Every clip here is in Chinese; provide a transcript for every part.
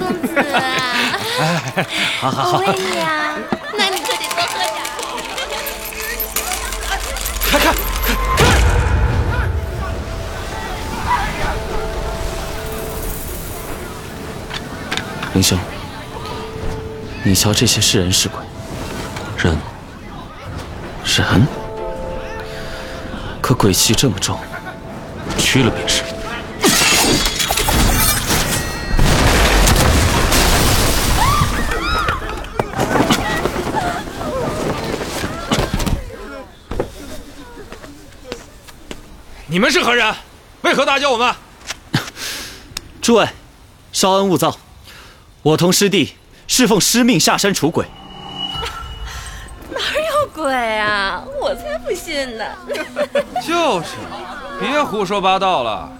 公子，好好好，我喂你啊，那你可得多喝点。开开！林兄，你瞧这些是人是鬼？人。人？可鬼气这么重，去了便是。你们是何人？为何打搅我们？诸位，稍安勿躁，我同师弟是奉师命下山除鬼。哪有鬼啊？我才不信呢！就是，别胡说八道了。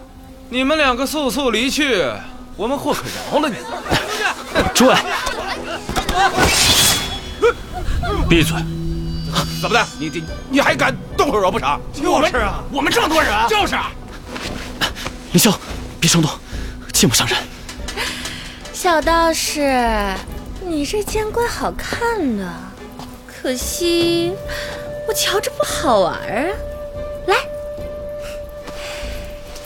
你们两个速速离去，我们或可饶了你。诸位，闭嘴！怎么的？你你你还敢动手不成？就是啊，我们这么多人，就是啊。林兄，别冲动，切莫伤人。小道士，你这剑怪好看呢，可惜我瞧着不好玩啊。来，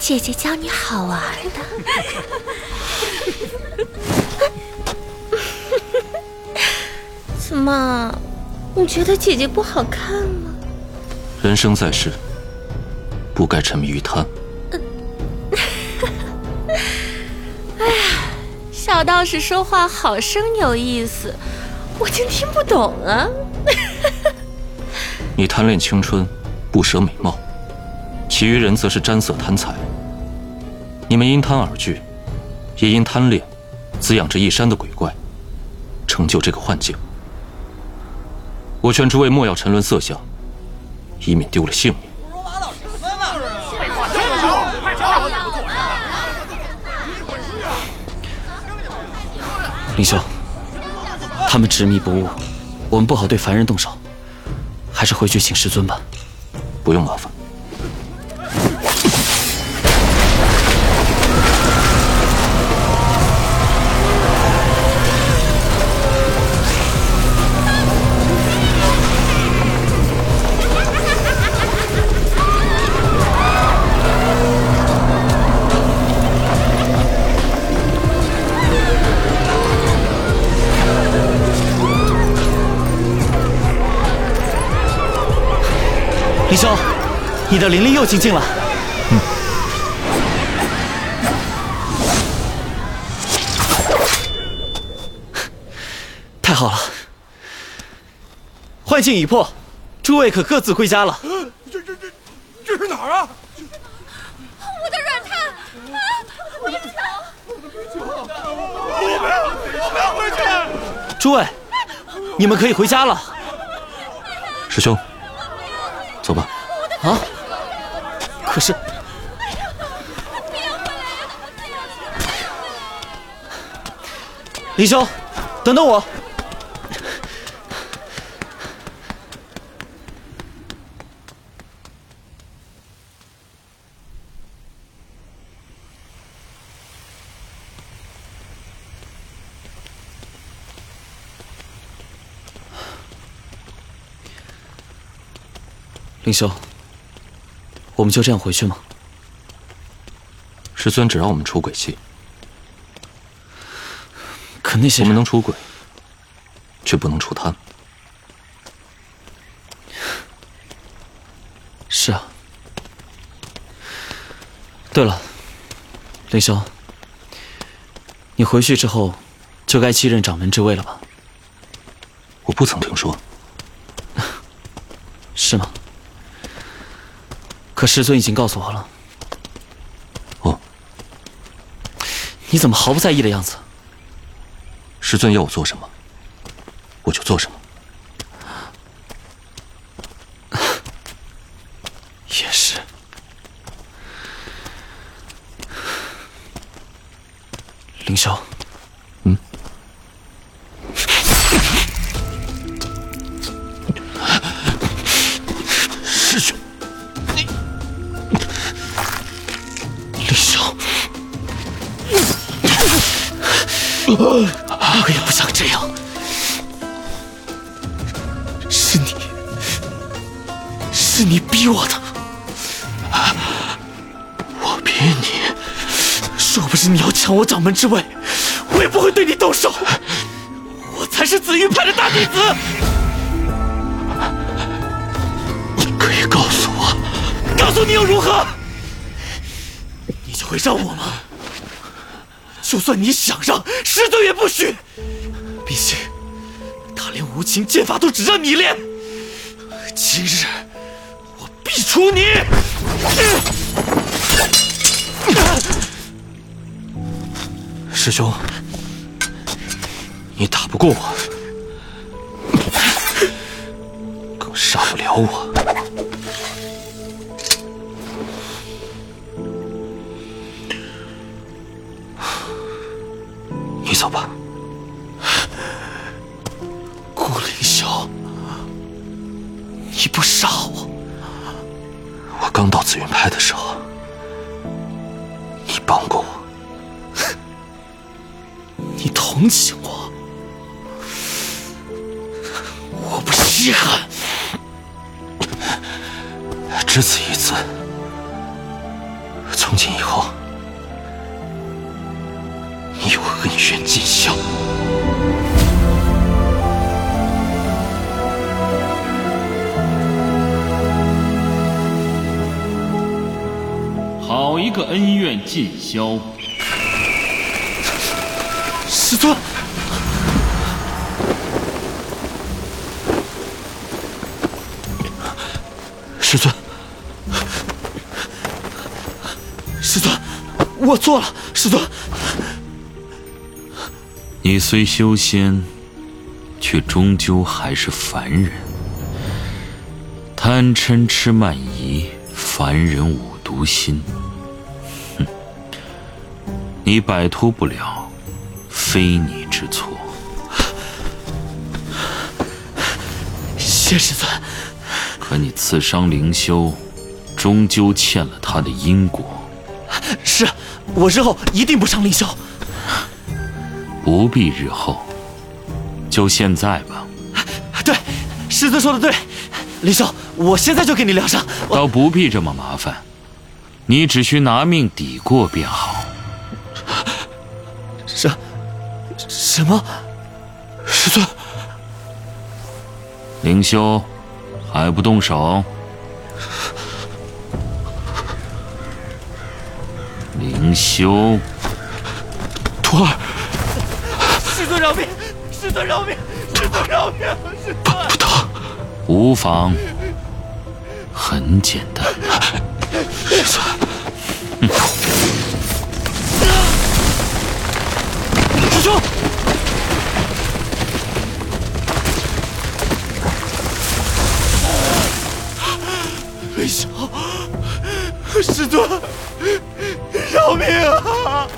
姐姐教你好玩的。怎么？你觉得姐姐不好看吗？人生在世，不该沉迷于贪。哎呀，小道士说话好生有意思，我竟听不懂啊！你贪恋青春，不舍美貌，其余人则是沾色贪财。你们因贪而聚，也因贪恋，滋养着一山的鬼怪，成就这个幻境。我劝诸位莫要沉沦色相，以免丢了性命。林兄，他们执迷不悟，我们不好对凡人动手，还是回去请师尊吧。不用麻烦。你的灵力又精进了。嗯。太好了，幻境已破，诸位可各自归家了。这这这这是哪儿啊？我的软榻啊！我不要，我不要回去！诸位，你们可以回家了。师兄。走吧。啊！可是，林兄，等等我。林兄，我们就这样回去吗？师尊只让我们出鬼气，可那些我们能出鬼，却不能出他。是啊。对了，林兄，你回去之后就该继任掌门之位了吧？我不曾听说。是吗？可师尊已经告诉我了。哦，你怎么毫不在意的样子？师尊要我做什么，我就做什么。我也不想这样。是你，是你逼我的。我逼你？若不是你要抢我掌门之位，我也不会对你动手。我才是紫玉派的大弟子。你可以告诉我，告诉你又如何？你就会让我吗？就算你想让，师尊也不许。毕竟，他连无情剑法都只让你练。今日，我必除你！师兄，你打不过我，更杀不了我。你走吧。顾凌霄，你不杀我？我刚到紫云派的时候，你帮过我。你同情我？我不稀罕。只此一次。从今以后，有恩怨尽消。好一个恩怨尽消！师尊，师尊，师尊，我错了，师尊。你虽修仙，却终究还是凡人。贪嗔痴慢疑，凡人五毒心。哼，你摆脱不了，非你之错。谢师尊。可你刺伤灵修，终究欠了他的因果。是，我日后一定不伤灵修。不必日后，就现在吧。对，师尊说的对。灵修，我现在就给你疗伤。倒不必这么麻烦，你只需拿命抵过便好。什什么？师尊，灵修。还不动手！灵修，徒儿，饶命！师尊饶命！师尊饶命！不不疼，无妨，很简单。师尊，嗯、师兄。凌霄，师尊，饶命啊！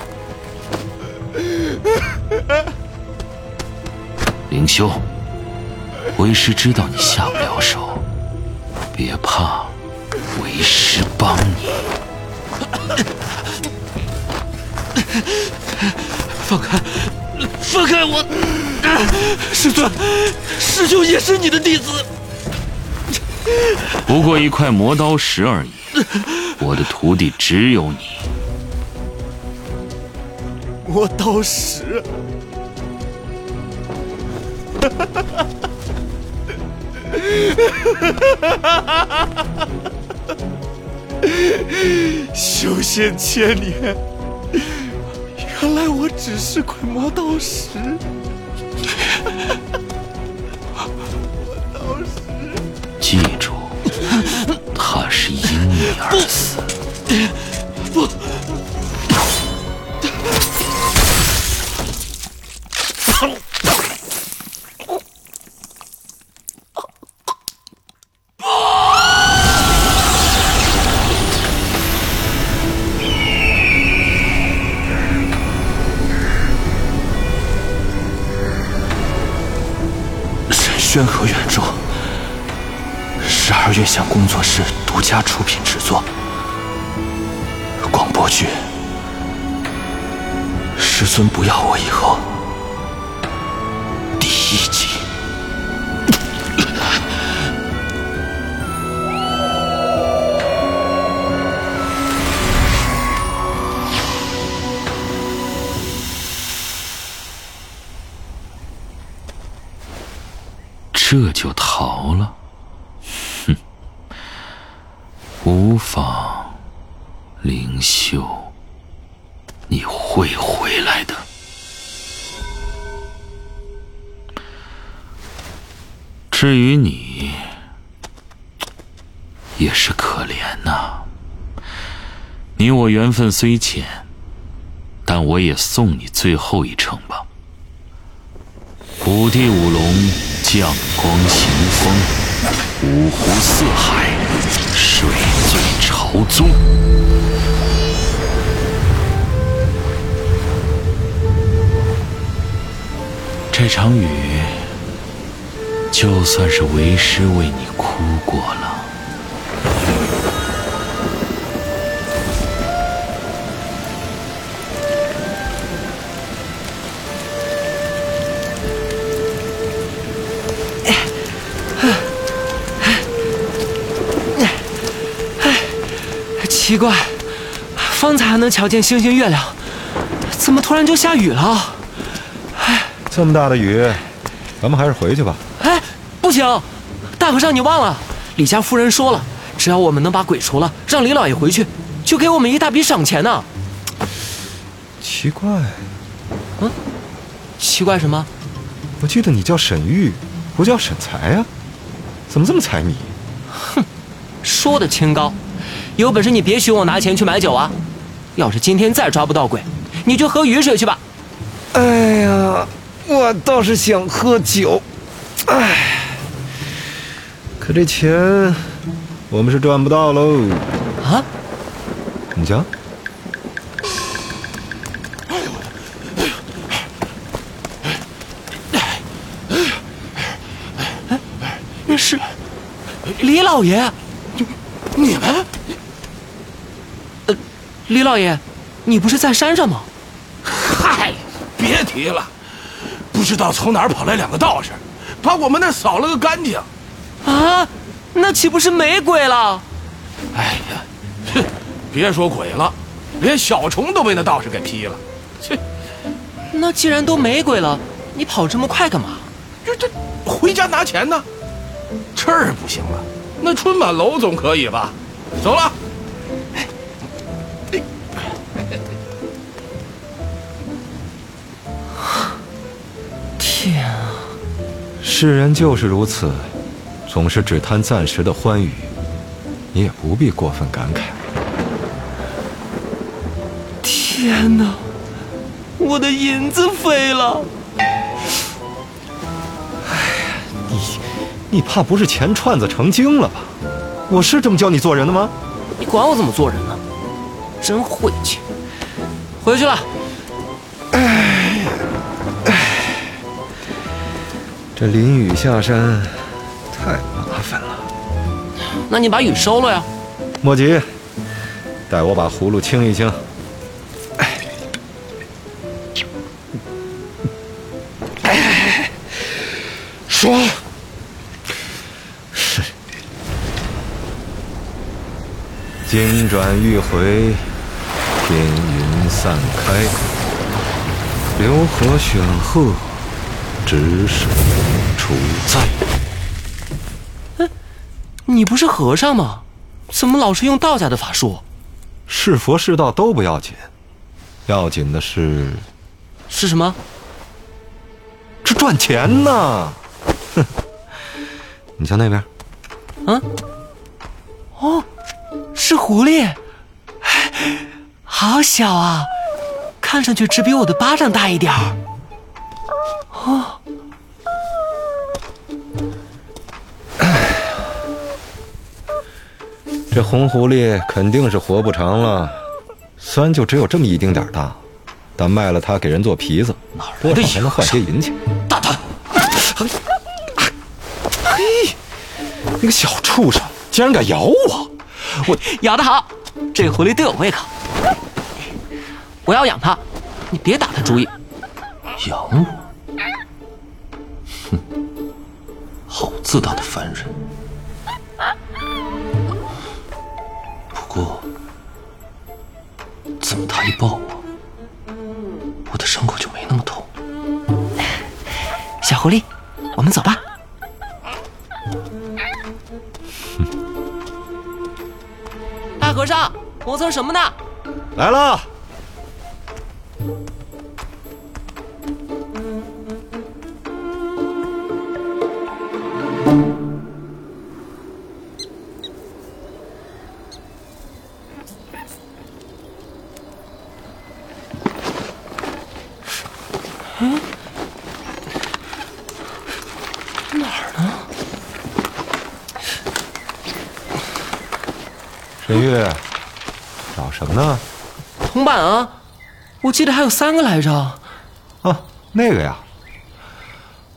灵修，为师知道你下不了手，别怕，为师帮你。放开，放开我！师尊，师兄也是你的弟子。不过一块磨刀石而已，我的徒弟只有你。磨刀石，修仙千年，原来我只是块磨刀石。记住，他是因你而死。不，宣和原著十二月向工作室独家出品制作广播剧师尊不要我以后第一集。这就逃了？哼！无妨，灵秀，你会回来的。至于你，也是可怜呐。你我缘分虽浅，但我也送你最后一程吧。五地五龙，将光行风；五湖四海，水醉朝宗。这场雨，就算是为师为你哭过了。奇怪，方才还能瞧见星星月亮，怎么突然就下雨了？哎这么大的雨，咱们还是回去吧。哎，不行，大和尚，你忘了，李家夫人说了，只要我们能把鬼除了，让李老爷回去，就给我们一大笔赏钱呢。奇怪，嗯，奇怪什么？我记得你叫沈玉，不叫沈才呀，怎么这么财迷？哼，说的清高。有本事你别许我拿钱去买酒啊！要是今天再抓不到鬼，你就喝雨水去吧。哎呀，我倒是想喝酒，哎，可这钱我们是赚不到喽。啊？你瞧，那是李老爷。你们？李老爷，你不是在山上吗？嗨，别提了，不知道从哪儿跑来两个道士，把我们那扫了个干净。啊，那岂不是没鬼了？哎呀，哼，别说鬼了，连小虫都被那道士给劈了。切，那既然都没鬼了，你跑这么快干嘛？这这，回家拿钱呢。这儿不行了，那春满楼总可以吧？走了。世人就是如此，总是只贪暂时的欢愉，你也不必过分感慨。天哪！我的银子飞了！哎呀，你你怕不是钱串子成精了吧？我是这么教你做人的吗？你管我怎么做人呢？真晦气！回去了。这淋雨下山太麻烦了，那你把雨收了呀？莫急，待我把葫芦清一清。哎，爽！是。金转玉回，天云散开，流河选鹤。只是出在。嗯，你不是和尚吗？怎么老是用道家的法术？是佛是道都不要紧，要紧的是，是什么？这赚钱呢！哼，你瞧那边。嗯。哦，是狐狸，好小啊，看上去只比我的巴掌大一点儿。哦。这红狐狸肯定是活不长了，虽然就只有这么一丁点大，但卖了它给人做皮子，多少还能换些银钱。大胆！嘿，那个小畜生竟然敢咬我！我 咬得好，这狐狸对我胃口。我要养它，你别打它主意。养我？哼，好自大的凡人。过，怎么他一抱我，我的伤口就没那么痛？小狐狸，我们走吧。大和尚，磨蹭什么呢？来了。记得还有三个来着。啊，那个呀，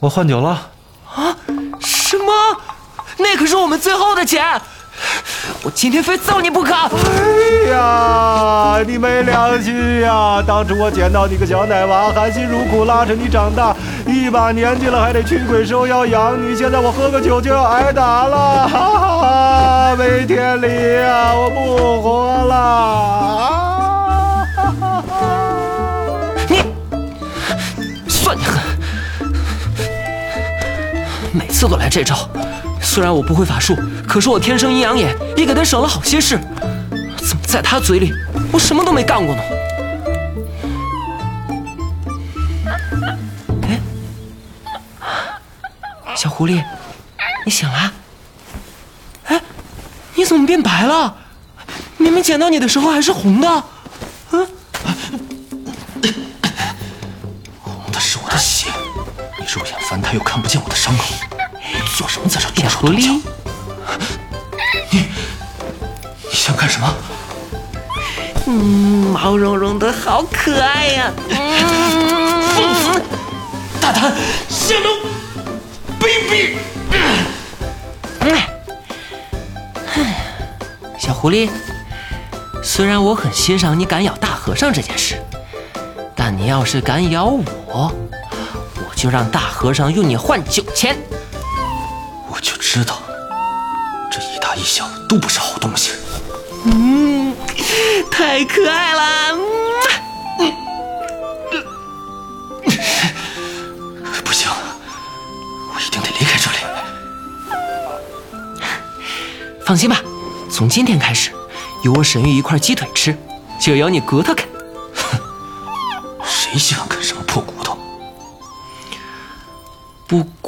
我换酒了。啊？什么？那可是我们最后的钱！我今天非揍你不可！哎呀，你没良心呀！当初我捡到你个小奶娃，含辛茹苦拉扯你长大，一把年纪了还得驱鬼收妖养你，现在我喝个酒就要挨打了，哈哈！没天理呀！我不活了！算你狠，每次都来这招。虽然我不会法术，可是我天生阴阳眼，也给他省了好些事。怎么在他嘴里，我什么都没干过呢？哎，小狐狸，你醒了？哎，你怎么变白了？明明捡到你的时候还是红的。肉眼凡胎又看不见我的伤口。做什么在这动手动脚？你你想干什么？嗯，毛茸茸的好可爱呀！大胆，下流，卑鄙！小狐狸，虽然我很欣赏你敢咬大和尚这件事，但你要是敢咬我，我就让大和尚用你换酒钱。我就知道，这一大一小都不是好东西。嗯，太可爱了。嗯，不行，我一定得离开这里。放心吧，从今天开始，有我沈玉一块鸡腿吃，就有你骨头啃。哼，谁喜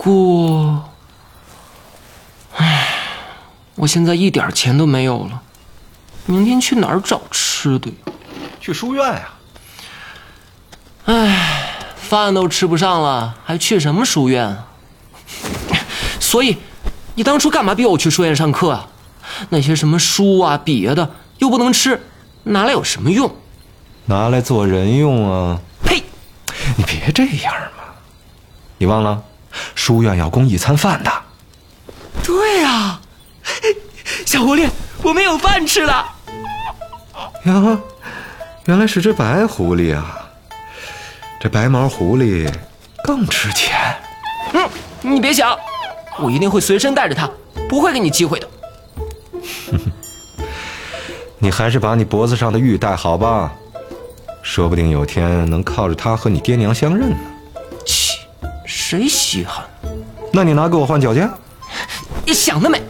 过。唉，我现在一点钱都没有了，明天去哪儿找吃的？去书院呀！唉，饭都吃不上了，还去什么书院啊？所以，你当初干嘛逼我去书院上课啊？那些什么书啊、笔啊的又不能吃，拿来有什么用？拿来做人用啊！呸！你别这样嘛！你忘了，书院要供一餐饭的。对啊，小狐狸，我们有饭吃了。呀，原来是只白狐狸啊！这白毛狐狸更值钱。嗯，你别想，我一定会随身带着它，不会给你机会的。你还是把你脖子上的玉带好吧，说不定有天能靠着它和你爹娘相认呢。切，谁稀罕？那你拿给我换脚尖。你想得美！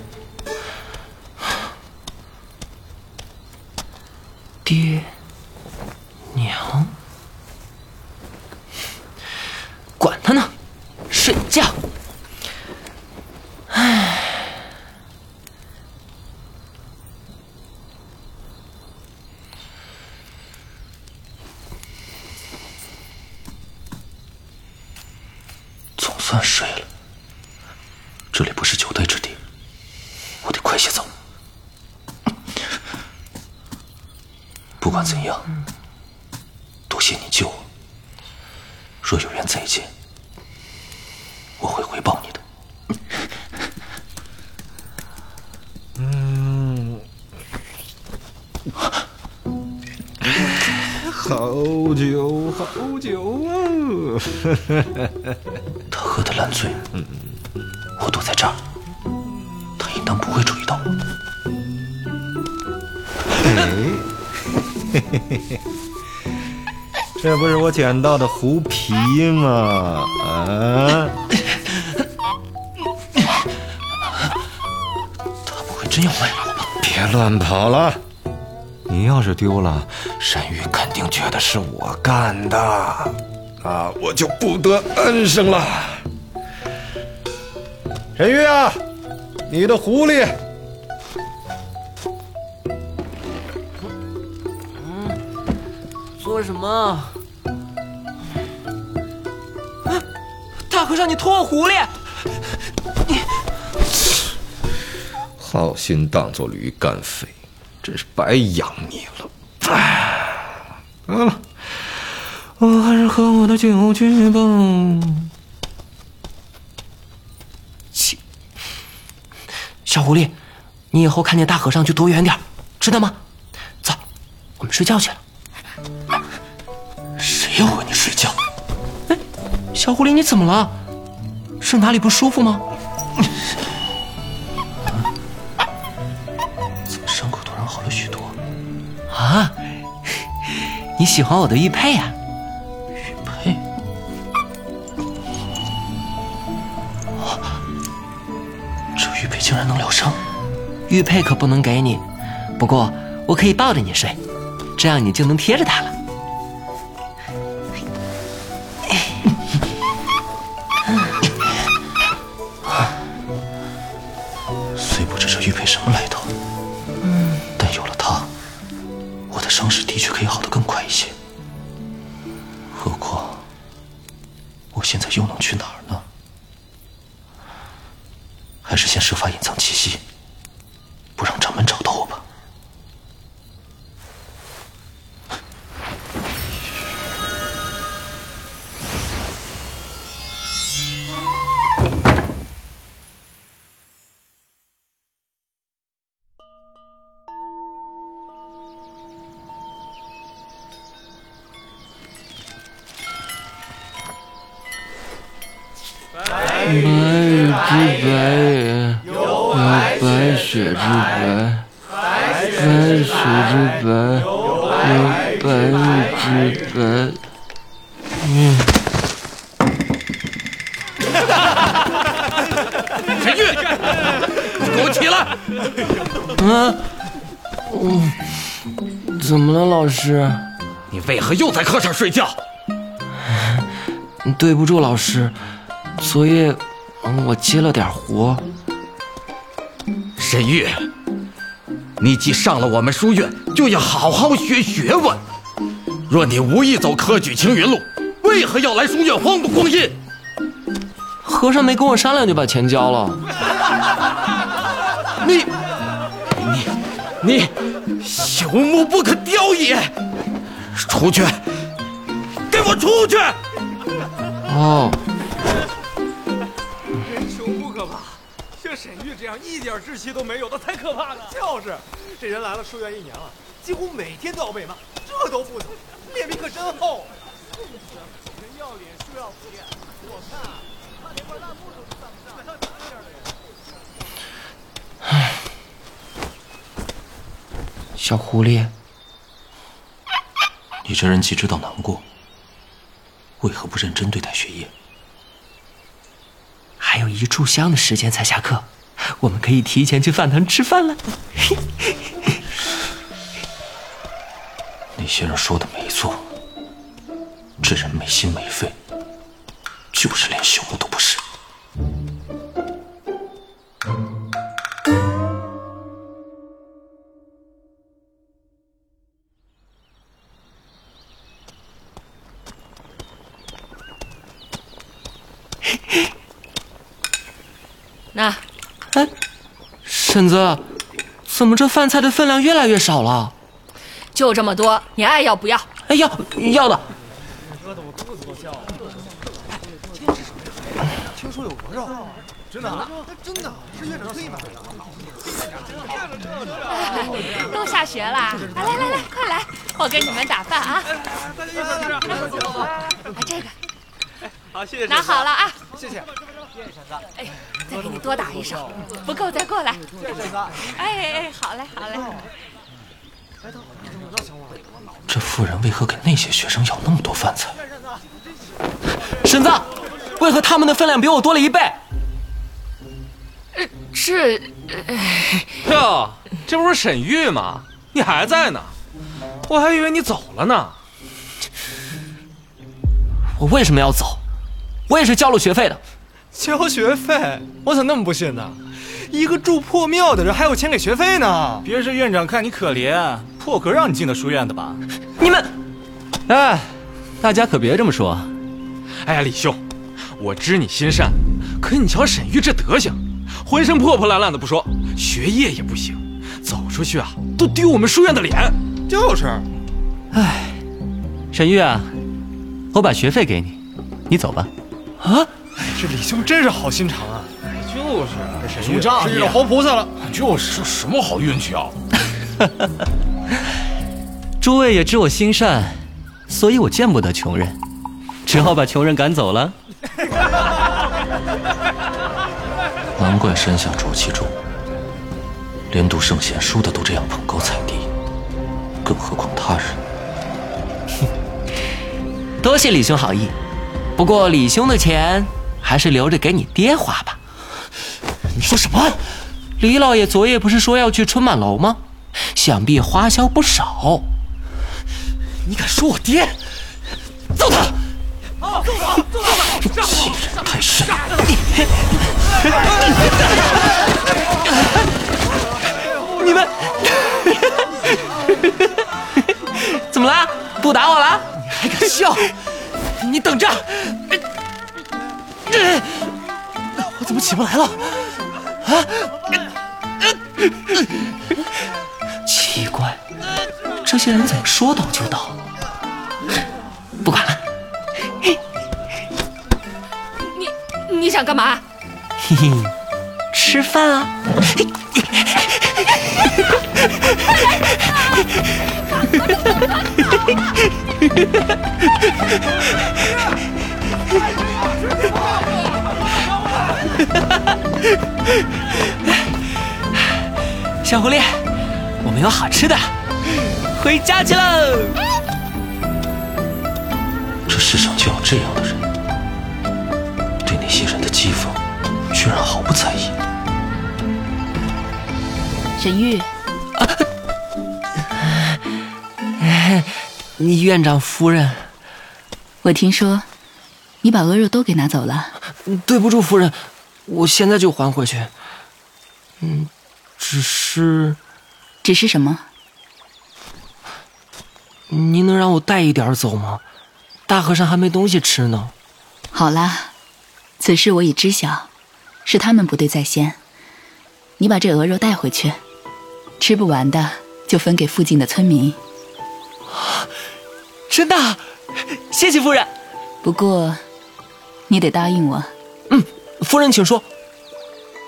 捡到的狐皮嘛？啊！他不会真要卖了我吧？别乱跑了！你要是丢了，沈玉肯定觉得是我干的，那我就不得安生了。沈玉啊，你的狐狸！做什么？和尚，你拖我狐狸！你好心当做驴肝肺，真是白养你了。哎，得了，我还是喝我的酒去吧。切！小狐狸，你以后看见大和尚就躲远点，知道吗？走，我们睡觉去了。谁要和你睡觉？哎，小狐狸，你怎么了？是哪里不舒服吗？怎么伤口突然好了许多？啊，你喜欢我的玉佩呀、玉佩？哦，这玉佩竟然能疗伤？玉佩可不能给你，不过我可以抱着你睡，这样你就能贴着它了。啊，嗯，怎么了，老师？你为何又在课上睡觉？对不住，老师，昨夜嗯我接了点活。沈玉，你既上了我们书院，就要好好学学问。若你无意走科举青云路，为何要来书院荒度光阴？和尚没跟我商量就把钱交了。你，你，你，朽木不可雕也！出去，给我出去！哦，人穷不可怕，像沈玉这样一点志气都没有的才可怕呢。就是，这人来了书院一年了，几乎每天都要被骂，这都不懂，脸皮可真厚。人要脸，树要皮，我看他连块烂木头都算不上，像他这样的人。小狐狸，你这人既知道难过，为何不认真对待学业？还有一炷香的时间才下课，我们可以提前去饭堂吃饭了。那些人说的没错，这人没心没肺，就是连朽木都不是。婶子，怎么这饭菜的分量越来越少了？就这么多，你爱要不要？哎，要要的。听说有鹅肉，真的？真的是院长特意买的。都下学啦！来来来来，快来，我给你们打饭啊！大家一块吃。把这个好，谢谢。拿好了啊！谢谢。哎，再给你多打一手，不够再过来。哎哎哎，好嘞好嘞。这妇人为何给那些学生舀那么多饭菜？婶子，为何他们的分量比我多了一倍？是，哟，这不是沈玉吗？你还在呢？我还以为你走了呢。我为什么要走？我也是交了学费的。交学费？我咋那么不信呢？一个住破庙的人还有钱给学费呢？别是院长看你可怜，破格让你进的书院的吧？你们，哎，大家可别这么说。哎呀，李兄，我知你心善，可你瞧沈玉这德行，浑身破破烂烂的不说，学业也不行，走出去啊都丢我们书院的脸。就是，哎，沈玉啊，我把学费给你，你走吧。啊，这李兄真是好心肠啊！就是这沈玉是遇到活菩萨了。就是什么好运气啊！诸位也知我心善，所以我见不得穷人，只好把穷人赶走了。难怪山下浊气重，连读圣贤书的都这样捧高踩低，更何况他人？多谢李兄好意，不过李兄的钱还是留着给你爹花吧。你说什么？李老爷昨夜不是说要去春满楼吗？想必花销不少。你敢说我爹？揍他！揍他！揍他！欺人太甚！你们怎么了？不打我了？你还敢笑？你等着！我怎么起不来了？啊！奇怪，这些人怎么说倒就倒？不管了。你你想干嘛？嘿嘿，吃饭啊！小狐狸，我们有好吃的，回家去喽！这世上就有这样的人，对那些人的讥讽，居然毫不在意。沈玉，你院长夫人，我听说你把鹅肉都给拿走了。对不住夫人，我现在就还回去。嗯。只是，只是什么？您能让我带一点走吗？大和尚还没东西吃呢。好啦，此事我已知晓，是他们不对在先。你把这鹅肉带回去，吃不完的就分给附近的村民。真的，谢谢夫人。不过，你得答应我。夫人请说。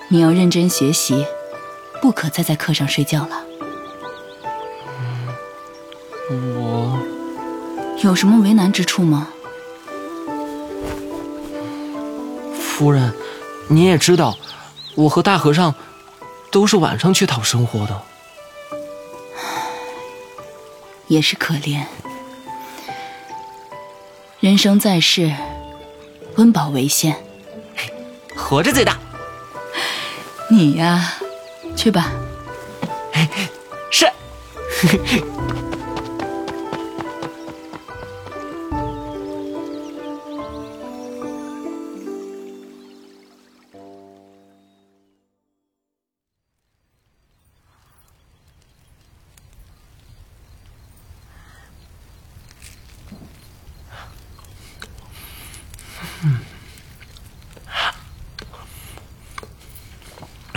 你要认真学习。不可再在课上睡觉了。我有什么为难之处吗？夫人，你也知道，我和大和尚都是晚上去讨生活的。也是可怜，人生在世，温饱为先，活着最大。你呀。去吧。是。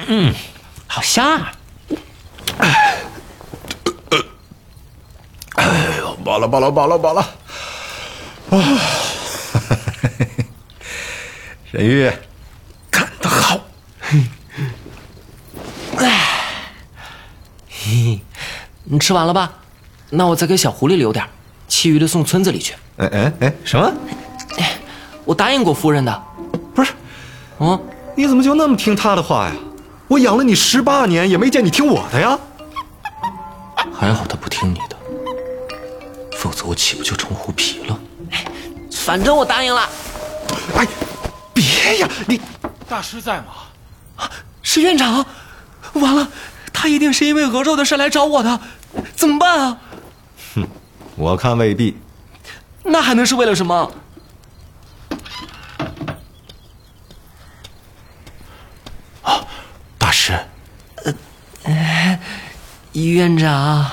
嗯。好香啊！哎呦，饱了，饱了，饱了，饱了！啊，沈玉，干得好！哎，嘿，你吃完了吧？那我再给小狐狸留点，其余的送村子里去。哎哎哎，什么？我答应过夫人的。不是，啊，你怎么就那么听他的话呀？我养了你十八年，也没见你听我的呀。还好他不听你的，否则我岂不就成虎皮了？反正我答应了。哎，别呀，你大师在吗？是院长，完了，他一定是因为鹅肉的事来找我的，怎么办啊？哼，我看未必。那还能是为了什么？啊，大师，呃，院长。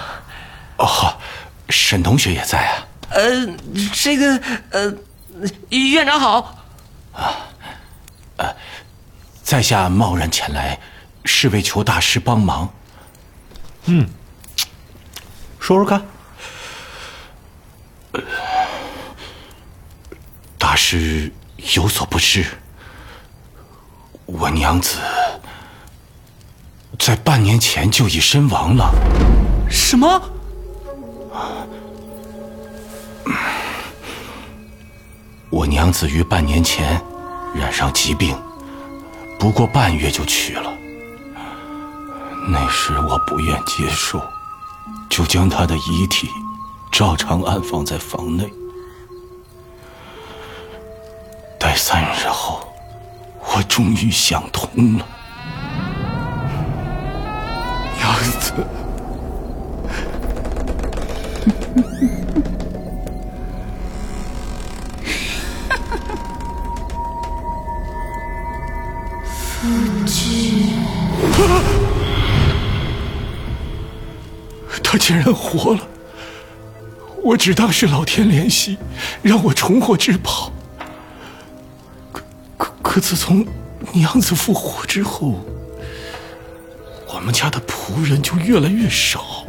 哦，沈同学也在啊。呃，这个呃，院长好。啊，呃，在下贸然前来，是为求大师帮忙。嗯，说说看。大师有所不知，我娘子在半年前就已身亡了。什么？我娘子于半年前染上疾病，不过半月就去了。那时我不愿接受，就将她的遗体照常安放在房内。待三日后，我终于想通了，子。夫君，他竟然活了！我只当是老天怜惜，让我重获至宝。可可可，自从娘子复活之后，我们家的仆人就越来越少，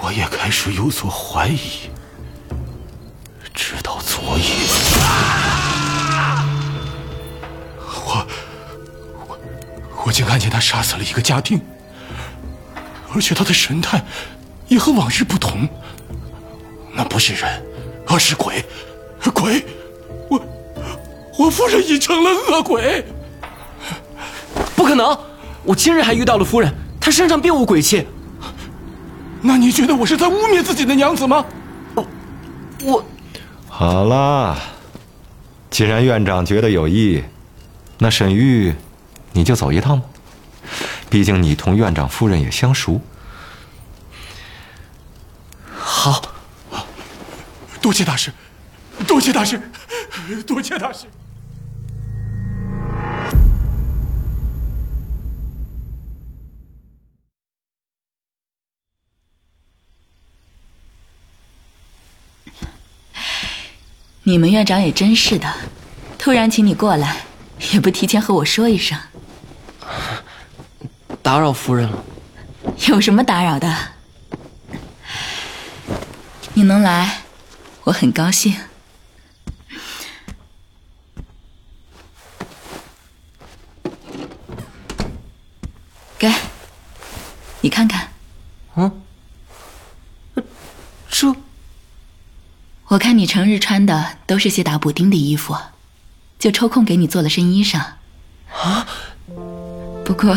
我也开始有所怀疑。直到昨夜，我我我竟看见他杀死了一个家丁，而且他的神态也和往日不同。那不是人，而是鬼，鬼！我我夫人已成了恶鬼。不可能！我今日还遇到了夫人，她身上并无鬼气。那你觉得我是在污蔑自己的娘子吗？我。好啦，既然院长觉得有意，那沈玉，你就走一趟吧。毕竟你同院长夫人也相熟。好，多谢大师，多谢大师，多谢大师。你们院长也真是的，突然请你过来，也不提前和我说一声。打扰夫人了。有什么打扰的？你能来，我很高兴。给，你看看。嗯？这……我看你成日穿的都是些打补丁的衣服，就抽空给你做了身衣裳。啊！不过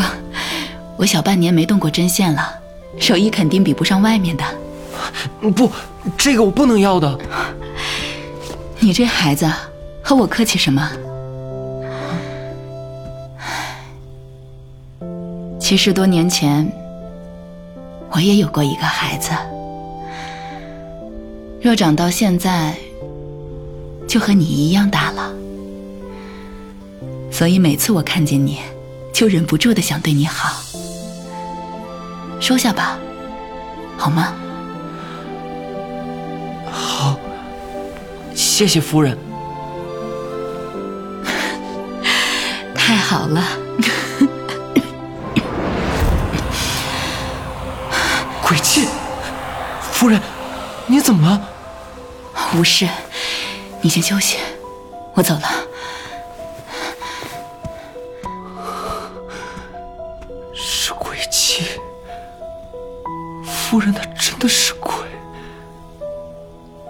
我小半年没动过针线了，手艺肯定比不上外面的。不，这个我不能要的。你这孩子，和我客气什么？其实多年前，我也有过一个孩子。若长到现在，就和你一样大了，所以每次我看见你，就忍不住的想对你好。收下吧，好吗？好，谢谢夫人。太好了。鬼气，夫人，你怎么了？不是。你先休息。我走了。是鬼妻。夫人她真的是鬼。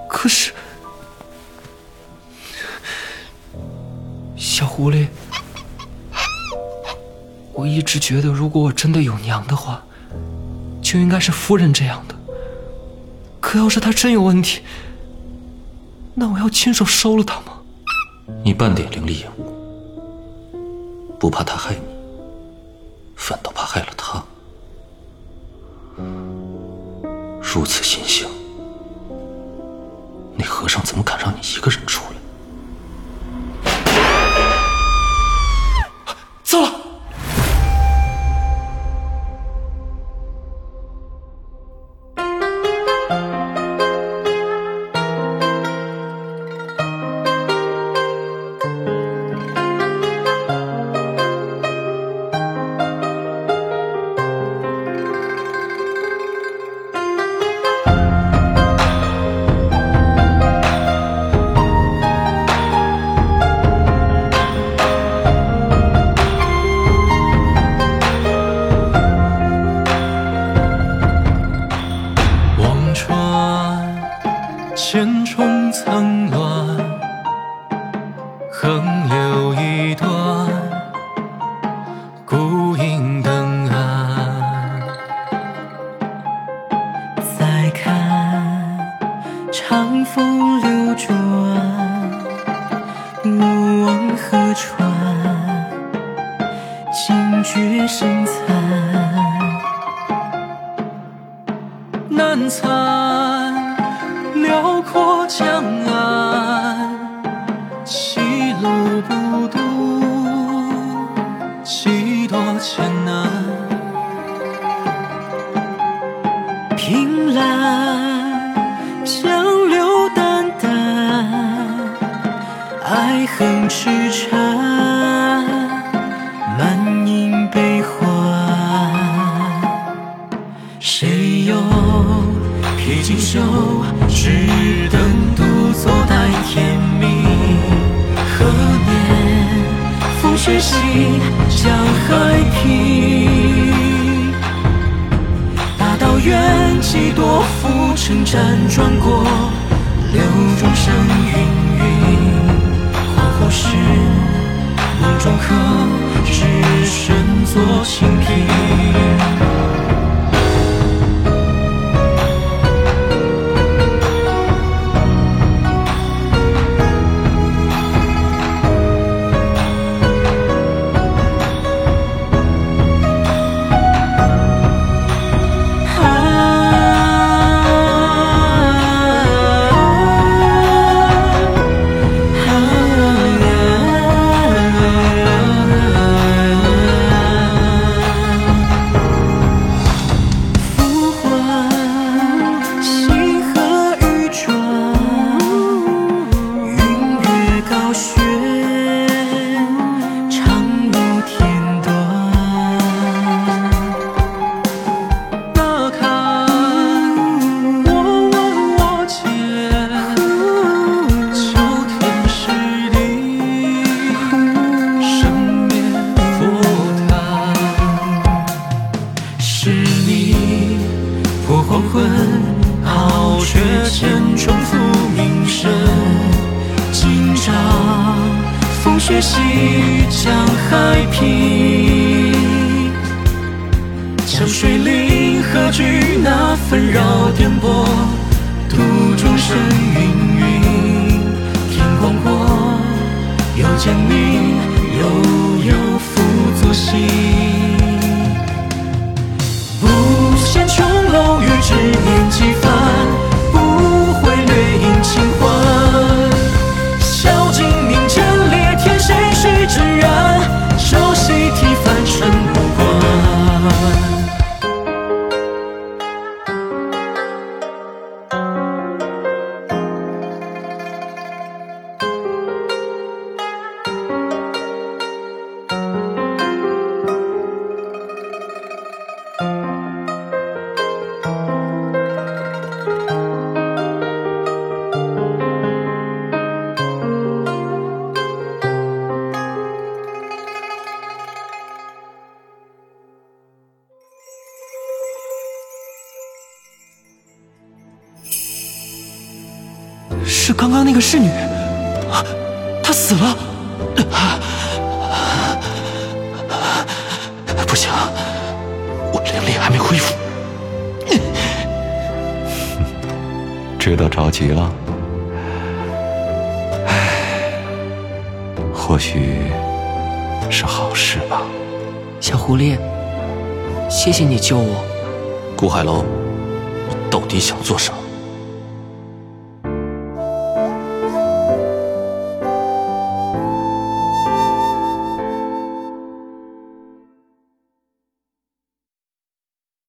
可是小狐狸我一直觉得如果我真的有娘的话就应该是夫人这样的。可要是她真有问题那我要亲手烧了他吗？你半点灵力也无，不怕他害你，反倒怕害了他。如此心性，那和尚怎么敢让你一个人出来？几多艰难，凭栏江流淡淡，爱恨痴缠。心将海平，大道远，几多浮沉。辗转过流，众生芸芸，恍惚是梦中客，只身坐青平。